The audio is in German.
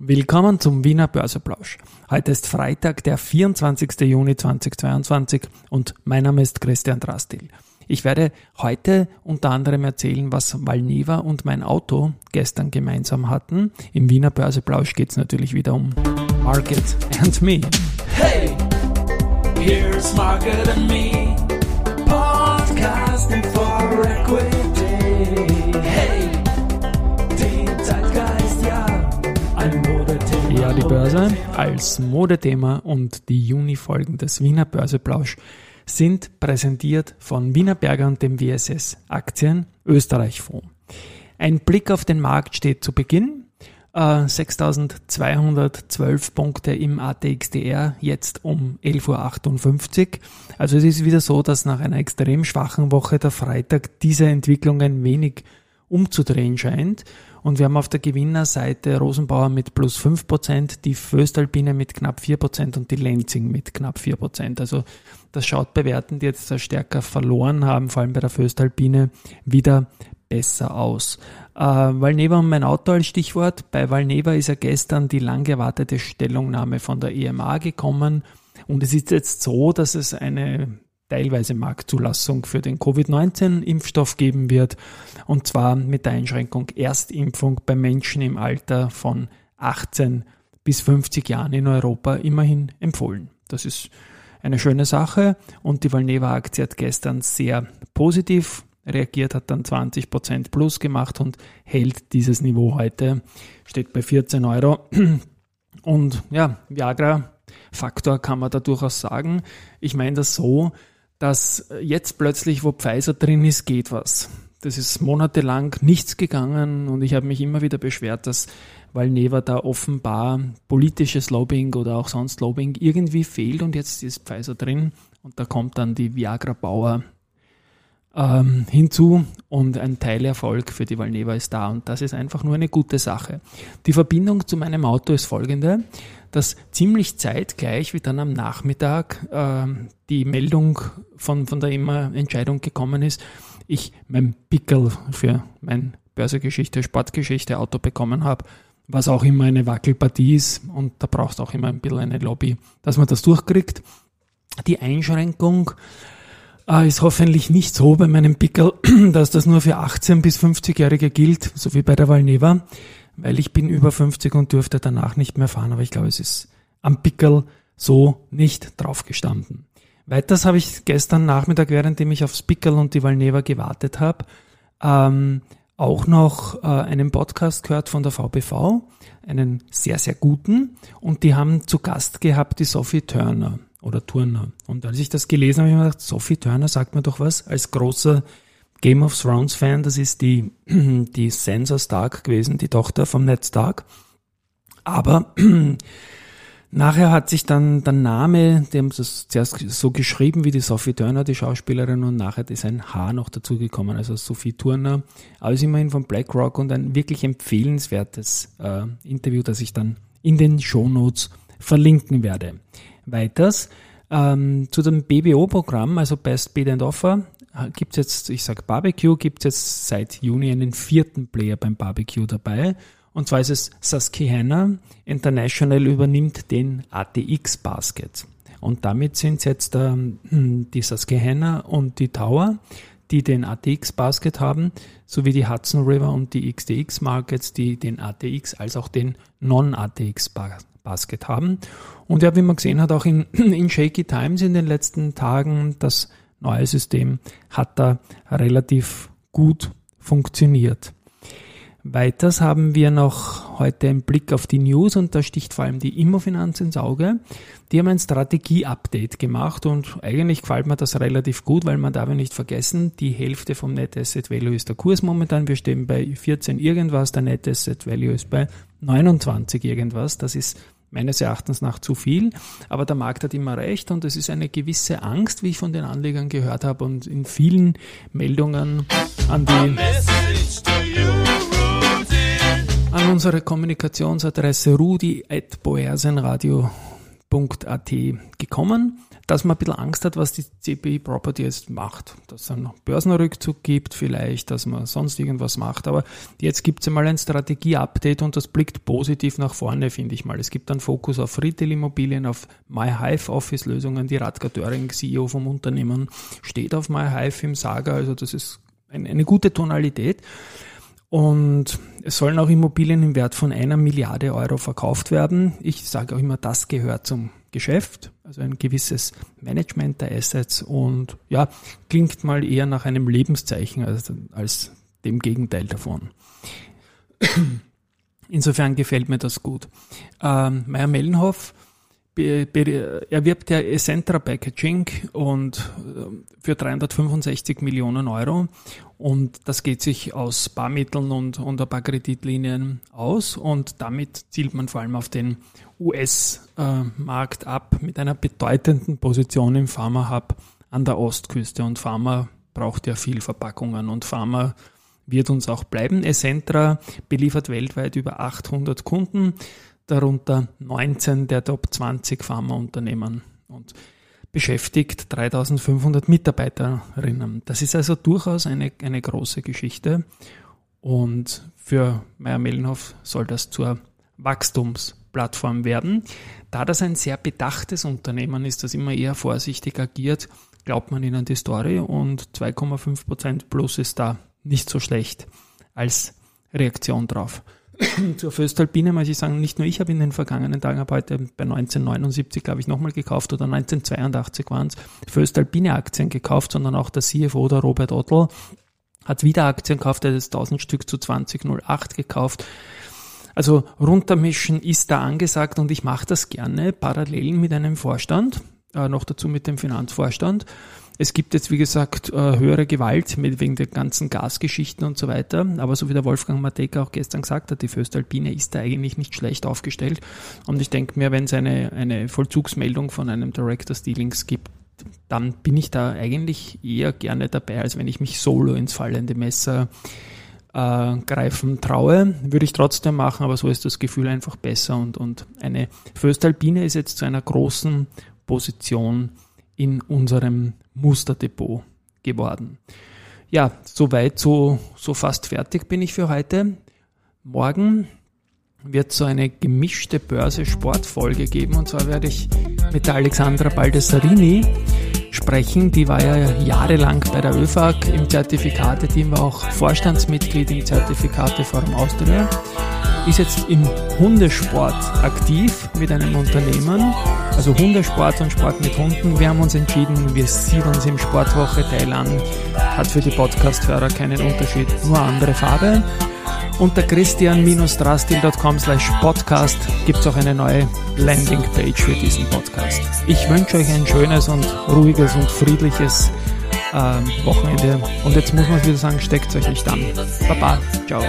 Willkommen zum Wiener Börseplausch. Heute ist Freitag, der 24. Juni 2022 und mein Name ist Christian Drastil. Ich werde heute unter anderem erzählen, was Valneva und mein Auto gestern gemeinsam hatten. Im Wiener Börseplausch geht es natürlich wieder um Market and Me. Hey, here's Market and Me, podcasting for equity. Ja, die Börse als Modethema und die Juni-Folgen des Wiener Börseplausch sind präsentiert von Wiener Berger und dem WSS Aktien Österreich Fonds. Ein Blick auf den Markt steht zu Beginn. Äh, 6212 Punkte im ATXDR, jetzt um 11.58 Uhr. Also es ist wieder so, dass nach einer extrem schwachen Woche der Freitag diese Entwicklung ein wenig umzudrehen scheint. Und wir haben auf der Gewinnerseite Rosenbauer mit plus 5%, die Föstalpine mit knapp 4% und die Lenzing mit knapp 4%. Also das schaut bei Werten, die jetzt stärker verloren haben, vor allem bei der Föstalpine, wieder besser aus. Äh, Valneva und mein Auto als Stichwort. Bei Valneva ist ja gestern die lang erwartete Stellungnahme von der EMA gekommen. Und es ist jetzt so, dass es eine teilweise Marktzulassung für den Covid-19-Impfstoff geben wird. Und zwar mit der Einschränkung Erstimpfung bei Menschen im Alter von 18 bis 50 Jahren in Europa immerhin empfohlen. Das ist eine schöne Sache und die Valneva-Aktie hat gestern sehr positiv reagiert, hat dann 20% plus gemacht und hält dieses Niveau heute, steht bei 14 Euro. Und ja, Viagra-Faktor kann man da durchaus sagen. Ich meine das so, dass jetzt plötzlich, wo Pfizer drin ist, geht was. Das ist monatelang nichts gegangen und ich habe mich immer wieder beschwert, dass Valneva da offenbar politisches Lobbying oder auch sonst Lobbying irgendwie fehlt und jetzt ist Pfizer drin und da kommt dann die Viagra-Bauer ähm, hinzu und ein Teilerfolg für die Valneva ist da und das ist einfach nur eine gute Sache. Die Verbindung zu meinem Auto ist folgende, dass ziemlich zeitgleich wie dann am Nachmittag äh, die Meldung von, von der immer Entscheidung gekommen ist, ich mein Pickel für mein Börsegeschichte, Sportgeschichte Auto bekommen habe, was auch immer eine Wackelpartie ist und da brauchst du auch immer ein bisschen eine Lobby, dass man das durchkriegt. Die Einschränkung äh, ist hoffentlich nicht so bei meinem Pickel, dass das nur für 18 bis 50-Jährige gilt, so wie bei der Valneva, weil ich bin über 50 und dürfte danach nicht mehr fahren, aber ich glaube, es ist am Pickel so nicht draufgestanden. Weiters habe ich gestern Nachmittag, währenddem ich aufs Pickel und die Valneva gewartet habe, ähm, auch noch äh, einen Podcast gehört von der VBV, einen sehr, sehr guten, und die haben zu Gast gehabt die Sophie Turner oder Turner. Und als ich das gelesen habe, habe ich mir gedacht, Sophie Turner sagt mir doch was, als großer Game of Thrones Fan, das ist die, die Sansa Stark gewesen, die Tochter vom Ned Stark. Aber nachher hat sich dann der Name, die haben das zuerst so geschrieben wie die Sophie Turner, die Schauspielerin, und nachher ist ein H noch dazugekommen, also Sophie Turner, alles immerhin von BlackRock und ein wirklich empfehlenswertes äh, Interview, das ich dann in den Show Notes verlinken werde. Weiters ähm, zu dem BBO-Programm, also Best Bid and Offer, gibt es jetzt, ich sag Barbecue, gibt es jetzt seit Juni einen vierten Player beim Barbecue dabei. Und zwar ist es Susquehanna International übernimmt den ATX Basket. Und damit sind jetzt ähm, die Susquehanna und die Tower, die den ATX Basket haben, sowie die Hudson River und die XTX Markets, die den ATX als auch den Non-ATX Basket haben. Und ja, wie man gesehen hat, auch in, in Shaky Times in den letzten Tagen, das neue System hat da relativ gut funktioniert. Weiters haben wir noch heute einen Blick auf die News und da sticht vor allem die Immofinanz ins Auge. Die haben ein Strategie-Update gemacht und eigentlich gefällt mir das relativ gut, weil man darf nicht vergessen, die Hälfte vom Net Asset Value ist der Kurs momentan. Wir stehen bei 14 irgendwas, der Net Asset Value ist bei 29 irgendwas. Das ist meines Erachtens nach zu viel. Aber der Markt hat immer recht und es ist eine gewisse Angst, wie ich von den Anlegern gehört habe und in vielen Meldungen an die an unsere Kommunikationsadresse rudi.boersenradio.at gekommen, dass man ein bisschen Angst hat, was die CPI Property jetzt macht. Dass es einen Börsenrückzug gibt vielleicht, dass man sonst irgendwas macht. Aber jetzt gibt es einmal ein Strategie-Update und das blickt positiv nach vorne, finde ich mal. Es gibt einen Fokus auf Retail-Immobilien, auf MyHive-Office-Lösungen. Die Radka Döring, CEO vom Unternehmen, steht auf MyHive im Saga. Also das ist eine, eine gute Tonalität. Und es sollen auch Immobilien im Wert von einer Milliarde Euro verkauft werden. Ich sage auch immer, das gehört zum Geschäft, also ein gewisses Management der Assets und ja, klingt mal eher nach einem Lebenszeichen als, als dem Gegenteil davon. Insofern gefällt mir das gut. Ähm, Meyer Mellenhoff erwirbt ja Essentra Packaging und äh, für 365 Millionen Euro. Und das geht sich aus Barmitteln und, und ein paar Kreditlinien aus. Und damit zielt man vor allem auf den US-Markt ab mit einer bedeutenden Position im Pharma-Hub an der Ostküste. Und Pharma braucht ja viel Verpackungen. Und Pharma wird uns auch bleiben. Essentra beliefert weltweit über 800 Kunden darunter 19 der Top 20 Pharmaunternehmen und beschäftigt 3500 Mitarbeiterinnen. Das ist also durchaus eine, eine große Geschichte und für Meyer Mellenhoff soll das zur Wachstumsplattform werden. Da das ein sehr bedachtes Unternehmen ist, das immer eher vorsichtig agiert, glaubt man ihnen die Story und 2,5% plus ist da nicht so schlecht als Reaktion drauf. zur Föstalpine muss ich sagen, nicht nur ich habe in den vergangenen Tagen, habe heute bei 1979, glaube ich, nochmal gekauft oder 1982 waren es, Föstalpine Aktien gekauft, sondern auch der CFO, der Robert Ottl, hat wieder Aktien gekauft, er hat 1000 Stück zu 2008 gekauft. Also runtermischen ist da angesagt und ich mache das gerne parallel mit einem Vorstand, äh, noch dazu mit dem Finanzvorstand. Es gibt jetzt, wie gesagt, äh, höhere Gewalt wegen der ganzen Gasgeschichten und so weiter. Aber so wie der Wolfgang Mateka auch gestern gesagt hat, die Föstalpine ist da eigentlich nicht schlecht aufgestellt. Und ich denke mir, wenn es eine, eine Vollzugsmeldung von einem Directors Dealings gibt, dann bin ich da eigentlich eher gerne dabei, als wenn ich mich solo ins fallende Messer äh, greifen traue. Würde ich trotzdem machen, aber so ist das Gefühl einfach besser. Und, und eine Föstalpine ist jetzt zu einer großen Position in unserem Musterdepot geworden. Ja, soweit, so, so fast fertig bin ich für heute. Morgen wird so eine gemischte Börse-Sportfolge geben und zwar werde ich mit Alexandra Baldessarini sprechen. Die war ja jahrelang bei der ÖFAG im Zertifikateteam, war auch Vorstandsmitglied im Zertifikateforum Austria ist jetzt im Hundesport aktiv mit einem Unternehmen, also Hundesport und Sport mit Hunden. Wir haben uns entschieden, wir sieht uns im Sportwoche-Teil an, hat für die Podcast-Hörer keinen Unterschied, nur andere Farbe. Unter christian-drastil.com slash podcast gibt es auch eine neue Landingpage für diesen Podcast. Ich wünsche euch ein schönes und ruhiges und friedliches äh, Wochenende. Und jetzt muss man wieder sagen, steckt euch nicht an. Baba, ciao.